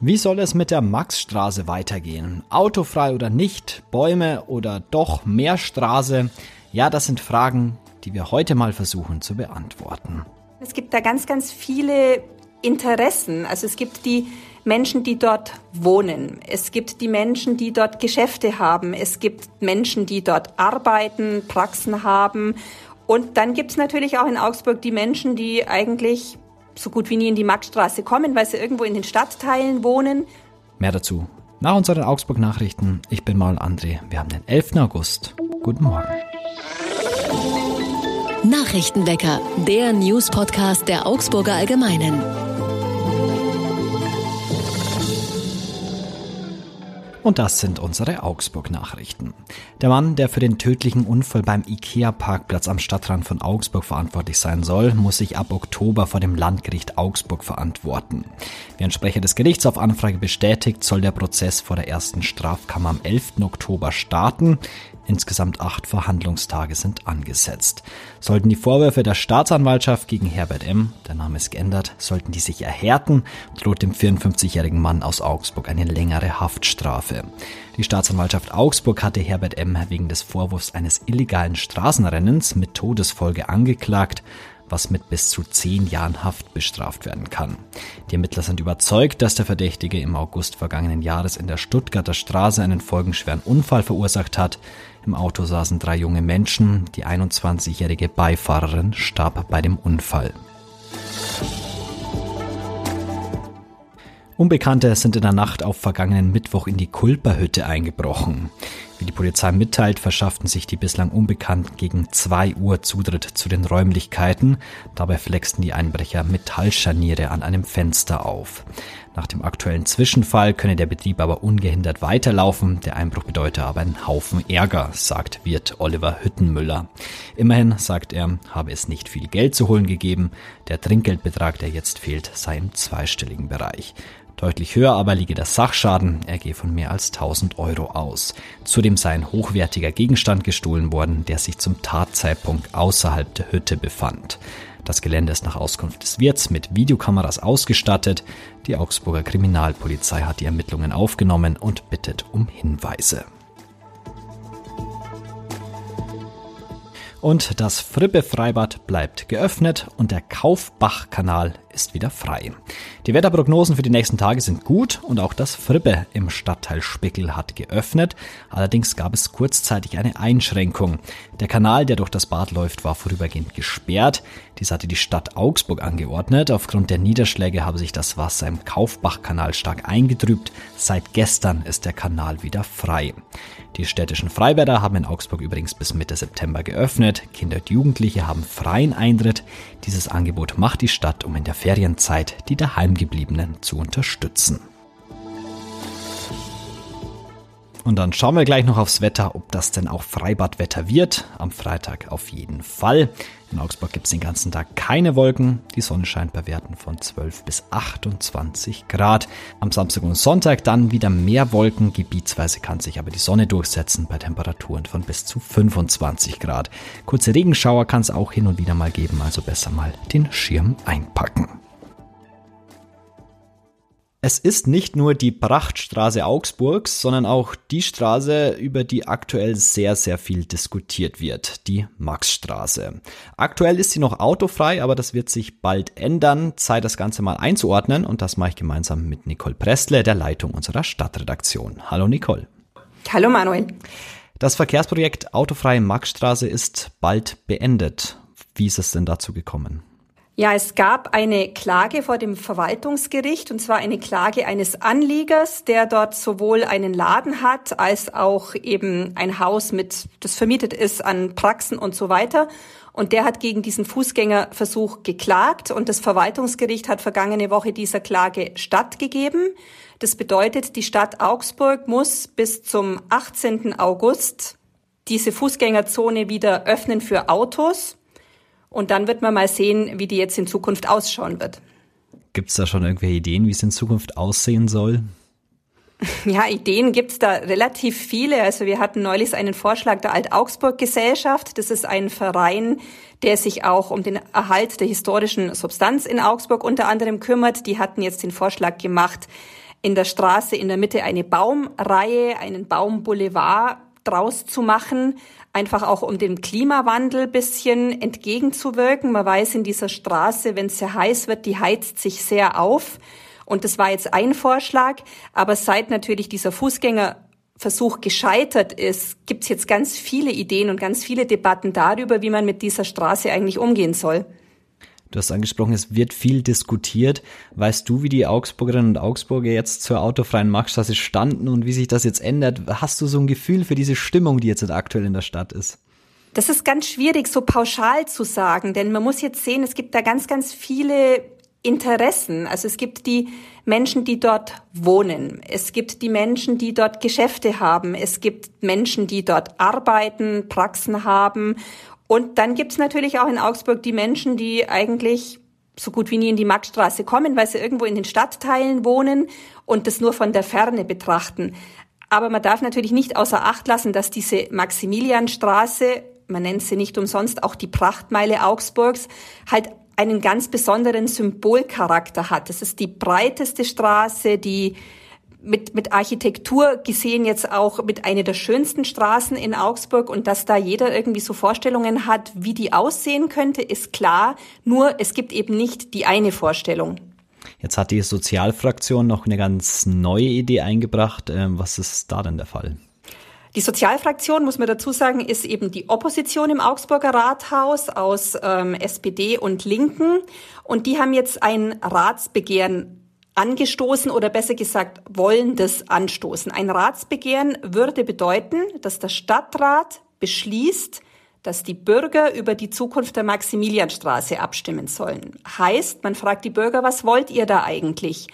Wie soll es mit der Maxstraße weitergehen? Autofrei oder nicht? Bäume oder doch mehr Straße? Ja, das sind Fragen, die wir heute mal versuchen zu beantworten. Es gibt da ganz, ganz viele Interessen. Also es gibt die Menschen, die dort wohnen. Es gibt die Menschen, die dort Geschäfte haben. Es gibt Menschen, die dort arbeiten, Praxen haben. Und dann gibt es natürlich auch in Augsburg die Menschen, die eigentlich so gut wie nie in die Maxstraße kommen, weil sie irgendwo in den Stadtteilen wohnen. Mehr dazu nach unseren Augsburg-Nachrichten. Ich bin Maul André. Wir haben den 11. August. Guten Morgen. Nachrichtenwecker, der News-Podcast der Augsburger Allgemeinen. Und das sind unsere Augsburg-Nachrichten. Der Mann, der für den tödlichen Unfall beim IKEA-Parkplatz am Stadtrand von Augsburg verantwortlich sein soll, muss sich ab Oktober vor dem Landgericht Augsburg verantworten. Wie ein Sprecher des Gerichts auf Anfrage bestätigt, soll der Prozess vor der ersten Strafkammer am 11. Oktober starten. Insgesamt acht Verhandlungstage sind angesetzt. Sollten die Vorwürfe der Staatsanwaltschaft gegen Herbert M., der Name ist geändert, sollten die sich erhärten, droht dem 54-jährigen Mann aus Augsburg eine längere Haftstrafe. Die Staatsanwaltschaft Augsburg hatte Herbert M. wegen des Vorwurfs eines illegalen Straßenrennens mit Todesfolge angeklagt was mit bis zu zehn Jahren Haft bestraft werden kann. Die Ermittler sind überzeugt, dass der Verdächtige im August vergangenen Jahres in der Stuttgarter Straße einen folgenschweren Unfall verursacht hat. Im Auto saßen drei junge Menschen, die 21-jährige Beifahrerin starb bei dem Unfall. Unbekannte sind in der Nacht auf vergangenen Mittwoch in die Kulperhütte eingebrochen. Wie die Polizei mitteilt, verschafften sich die bislang Unbekannten gegen 2 Uhr Zutritt zu den Räumlichkeiten. Dabei flexten die Einbrecher Metallscharniere an einem Fenster auf. Nach dem aktuellen Zwischenfall könne der Betrieb aber ungehindert weiterlaufen. Der Einbruch bedeute aber einen Haufen Ärger, sagt Wirt Oliver Hüttenmüller. Immerhin, sagt er, habe es nicht viel Geld zu holen gegeben. Der Trinkgeldbetrag, der jetzt fehlt, sei im zweistelligen Bereich. Deutlich höher aber liege der Sachschaden, er gehe von mehr als 1000 Euro aus. Zudem sei ein hochwertiger Gegenstand gestohlen worden, der sich zum Tatzeitpunkt außerhalb der Hütte befand. Das Gelände ist nach Auskunft des Wirts mit Videokameras ausgestattet. Die Augsburger Kriminalpolizei hat die Ermittlungen aufgenommen und bittet um Hinweise. Und das Frippe-Freibad bleibt geöffnet und der Kaufbach-Kanal ist wieder frei. Die Wetterprognosen für die nächsten Tage sind gut und auch das Frippe im Stadtteil Spickel hat geöffnet. Allerdings gab es kurzzeitig eine Einschränkung. Der Kanal, der durch das Bad läuft, war vorübergehend gesperrt. Dies hatte die Stadt Augsburg angeordnet. Aufgrund der Niederschläge habe sich das Wasser im Kaufbach-Kanal stark eingetrübt. Seit gestern ist der Kanal wieder frei. Die städtischen Freibäder haben in Augsburg übrigens bis Mitte September geöffnet. Kinder und Jugendliche haben freien Eintritt. Dieses Angebot macht die Stadt, um in der Ferienzeit die Daheimgebliebenen zu unterstützen. Und dann schauen wir gleich noch aufs Wetter, ob das denn auch Freibadwetter wird. Am Freitag auf jeden Fall. In Augsburg gibt es den ganzen Tag keine Wolken. Die Sonne scheint bei Werten von 12 bis 28 Grad. Am Samstag und Sonntag dann wieder mehr Wolken. Gebietsweise kann sich aber die Sonne durchsetzen bei Temperaturen von bis zu 25 Grad. Kurze Regenschauer kann es auch hin und wieder mal geben, also besser mal den Schirm einpacken. Es ist nicht nur die Prachtstraße Augsburgs, sondern auch die Straße, über die aktuell sehr, sehr viel diskutiert wird, die Maxstraße. Aktuell ist sie noch autofrei, aber das wird sich bald ändern. Zeit, das Ganze mal einzuordnen und das mache ich gemeinsam mit Nicole Prestle, der Leitung unserer Stadtredaktion. Hallo Nicole. Hallo Manuel. Das Verkehrsprojekt Autofreie Maxstraße ist bald beendet. Wie ist es denn dazu gekommen? Ja, es gab eine Klage vor dem Verwaltungsgericht, und zwar eine Klage eines Anliegers, der dort sowohl einen Laden hat, als auch eben ein Haus mit, das vermietet ist an Praxen und so weiter. Und der hat gegen diesen Fußgängerversuch geklagt und das Verwaltungsgericht hat vergangene Woche dieser Klage stattgegeben. Das bedeutet, die Stadt Augsburg muss bis zum 18. August diese Fußgängerzone wieder öffnen für Autos. Und dann wird man mal sehen, wie die jetzt in Zukunft ausschauen wird. Gibt es da schon irgendwelche Ideen, wie es in Zukunft aussehen soll? Ja, Ideen gibt's da relativ viele. Also wir hatten neulich einen Vorschlag der Alt-Augsburg-Gesellschaft. Das ist ein Verein, der sich auch um den Erhalt der historischen Substanz in Augsburg unter anderem kümmert. Die hatten jetzt den Vorschlag gemacht, in der Straße in der Mitte eine Baumreihe, einen Baumboulevard draus zu machen, einfach auch um dem Klimawandel bisschen entgegenzuwirken. Man weiß in dieser Straße, wenn es sehr heiß wird, die heizt sich sehr auf. Und das war jetzt ein Vorschlag. Aber seit natürlich dieser Fußgängerversuch gescheitert ist, gibt es jetzt ganz viele Ideen und ganz viele Debatten darüber, wie man mit dieser Straße eigentlich umgehen soll. Du hast angesprochen, es wird viel diskutiert. Weißt du, wie die Augsburgerinnen und Augsburger jetzt zur autofreien Marktstraße standen und wie sich das jetzt ändert? Hast du so ein Gefühl für diese Stimmung, die jetzt aktuell in der Stadt ist? Das ist ganz schwierig, so pauschal zu sagen, denn man muss jetzt sehen, es gibt da ganz, ganz viele Interessen. Also es gibt die Menschen, die dort wohnen. Es gibt die Menschen, die dort Geschäfte haben. Es gibt Menschen, die dort arbeiten, Praxen haben und dann gibt's natürlich auch in Augsburg die Menschen, die eigentlich so gut wie nie in die Marktstraße kommen, weil sie irgendwo in den Stadtteilen wohnen und das nur von der Ferne betrachten. Aber man darf natürlich nicht außer Acht lassen, dass diese Maximilianstraße, man nennt sie nicht umsonst auch die Prachtmeile Augsburgs, halt einen ganz besonderen Symbolcharakter hat. Es ist die breiteste Straße, die mit, mit Architektur gesehen jetzt auch mit einer der schönsten Straßen in Augsburg und dass da jeder irgendwie so Vorstellungen hat, wie die aussehen könnte, ist klar. Nur es gibt eben nicht die eine Vorstellung. Jetzt hat die Sozialfraktion noch eine ganz neue Idee eingebracht. Ähm, was ist da denn der Fall? Die Sozialfraktion, muss man dazu sagen, ist eben die Opposition im Augsburger Rathaus aus ähm, SPD und Linken. Und die haben jetzt ein Ratsbegehren angestoßen oder besser gesagt wollen das anstoßen. Ein Ratsbegehren würde bedeuten, dass der Stadtrat beschließt, dass die Bürger über die Zukunft der Maximilianstraße abstimmen sollen. Heißt, man fragt die Bürger, was wollt ihr da eigentlich?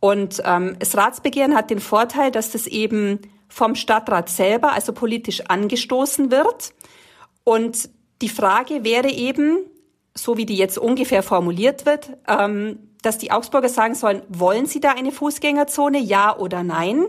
Und ähm, das Ratsbegehren hat den Vorteil, dass das eben vom Stadtrat selber, also politisch angestoßen wird. Und die Frage wäre eben, so wie die jetzt ungefähr formuliert wird, ähm, dass die Augsburger sagen sollen, wollen sie da eine Fußgängerzone, ja oder nein?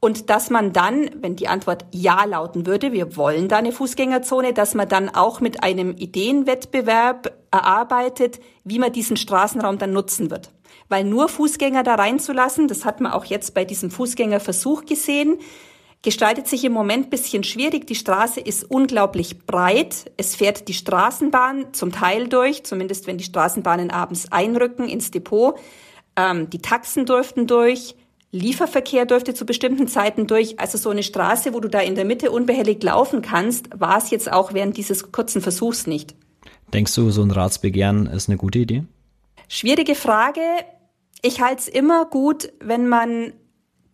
Und dass man dann, wenn die Antwort Ja lauten würde, wir wollen da eine Fußgängerzone, dass man dann auch mit einem Ideenwettbewerb erarbeitet, wie man diesen Straßenraum dann nutzen wird. Weil nur Fußgänger da reinzulassen, das hat man auch jetzt bei diesem Fußgängerversuch gesehen, gestaltet sich im Moment bisschen schwierig. Die Straße ist unglaublich breit. Es fährt die Straßenbahn zum Teil durch, zumindest wenn die Straßenbahnen abends einrücken ins Depot. Ähm, die Taxen durften durch. Lieferverkehr dürfte zu bestimmten Zeiten durch. Also so eine Straße, wo du da in der Mitte unbehelligt laufen kannst, war es jetzt auch während dieses kurzen Versuchs nicht. Denkst du, so ein Ratsbegehren ist eine gute Idee? Schwierige Frage. Ich halte es immer gut, wenn man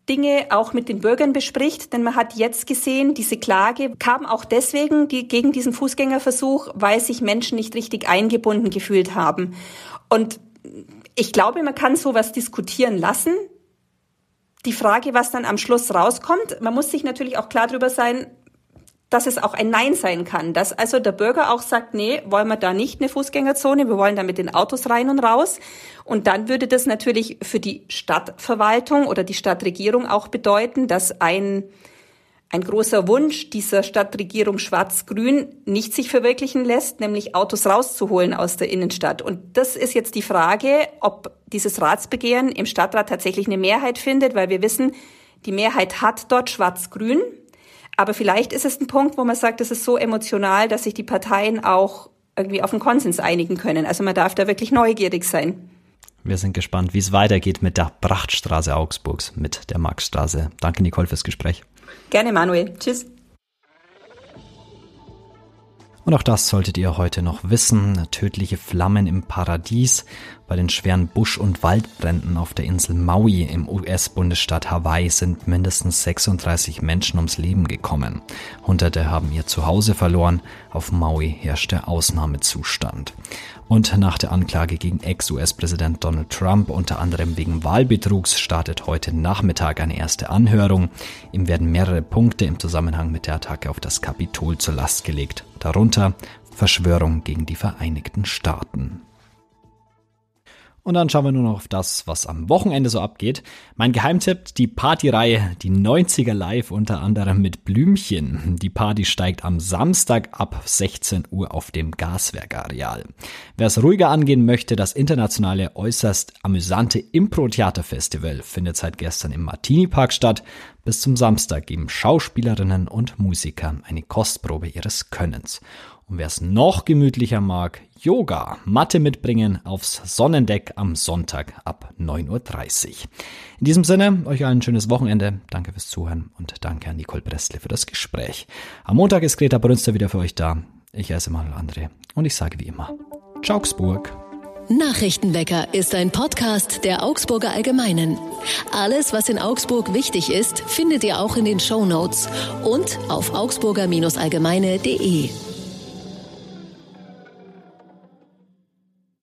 Dinge auch mit den Bürgern bespricht, denn man hat jetzt gesehen, diese Klage kam auch deswegen die, gegen diesen Fußgängerversuch, weil sich Menschen nicht richtig eingebunden gefühlt haben. Und ich glaube, man kann sowas diskutieren lassen. Die Frage, was dann am Schluss rauskommt, man muss sich natürlich auch klar darüber sein, dass es auch ein Nein sein kann. Dass also der Bürger auch sagt, nee, wollen wir da nicht eine Fußgängerzone, wir wollen da mit den Autos rein und raus. Und dann würde das natürlich für die Stadtverwaltung oder die Stadtregierung auch bedeuten, dass ein, ein großer Wunsch dieser Stadtregierung Schwarz-Grün nicht sich verwirklichen lässt, nämlich Autos rauszuholen aus der Innenstadt. Und das ist jetzt die Frage, ob dieses Ratsbegehren im Stadtrat tatsächlich eine Mehrheit findet, weil wir wissen, die Mehrheit hat dort Schwarz-Grün. Aber vielleicht ist es ein Punkt, wo man sagt, es ist so emotional, dass sich die Parteien auch irgendwie auf einen Konsens einigen können. Also man darf da wirklich neugierig sein. Wir sind gespannt, wie es weitergeht mit der Prachtstraße Augsburgs, mit der Marxstraße. Danke, Nicole, fürs Gespräch. Gerne, Manuel. Tschüss. Und auch das solltet ihr heute noch wissen. Tödliche Flammen im Paradies. Bei den schweren Busch- und Waldbränden auf der Insel Maui im US-Bundesstaat Hawaii sind mindestens 36 Menschen ums Leben gekommen. Hunderte haben ihr Zuhause verloren. Auf Maui herrschte Ausnahmezustand. Und nach der Anklage gegen Ex-US-Präsident Donald Trump, unter anderem wegen Wahlbetrugs, startet heute Nachmittag eine erste Anhörung. Ihm werden mehrere Punkte im Zusammenhang mit der Attacke auf das Kapitol zur Last gelegt. Darunter Verschwörung gegen die Vereinigten Staaten. Und dann schauen wir nur noch auf das, was am Wochenende so abgeht. Mein Geheimtipp, die Partyreihe, die 90er Live unter anderem mit Blümchen. Die Party steigt am Samstag ab 16 Uhr auf dem Gaswerkareal. Wer es ruhiger angehen möchte, das internationale äußerst amüsante Impro-Theater-Festival findet seit gestern im Martini Park statt. Bis zum Samstag geben Schauspielerinnen und Musiker eine Kostprobe ihres Könnens. Und wer es noch gemütlicher mag, Yoga, Matte mitbringen aufs Sonnendeck am Sonntag ab 9.30 Uhr. In diesem Sinne, euch allen ein schönes Wochenende. Danke fürs Zuhören und danke an Nicole Brestle für das Gespräch. Am Montag ist Greta Brünster wieder für euch da. Ich heiße Manuel André und ich sage wie immer, Augsburg. Nachrichtenwecker ist ein Podcast der Augsburger Allgemeinen. Alles, was in Augsburg wichtig ist, findet ihr auch in den Show Notes und auf augsburger-allgemeine.de.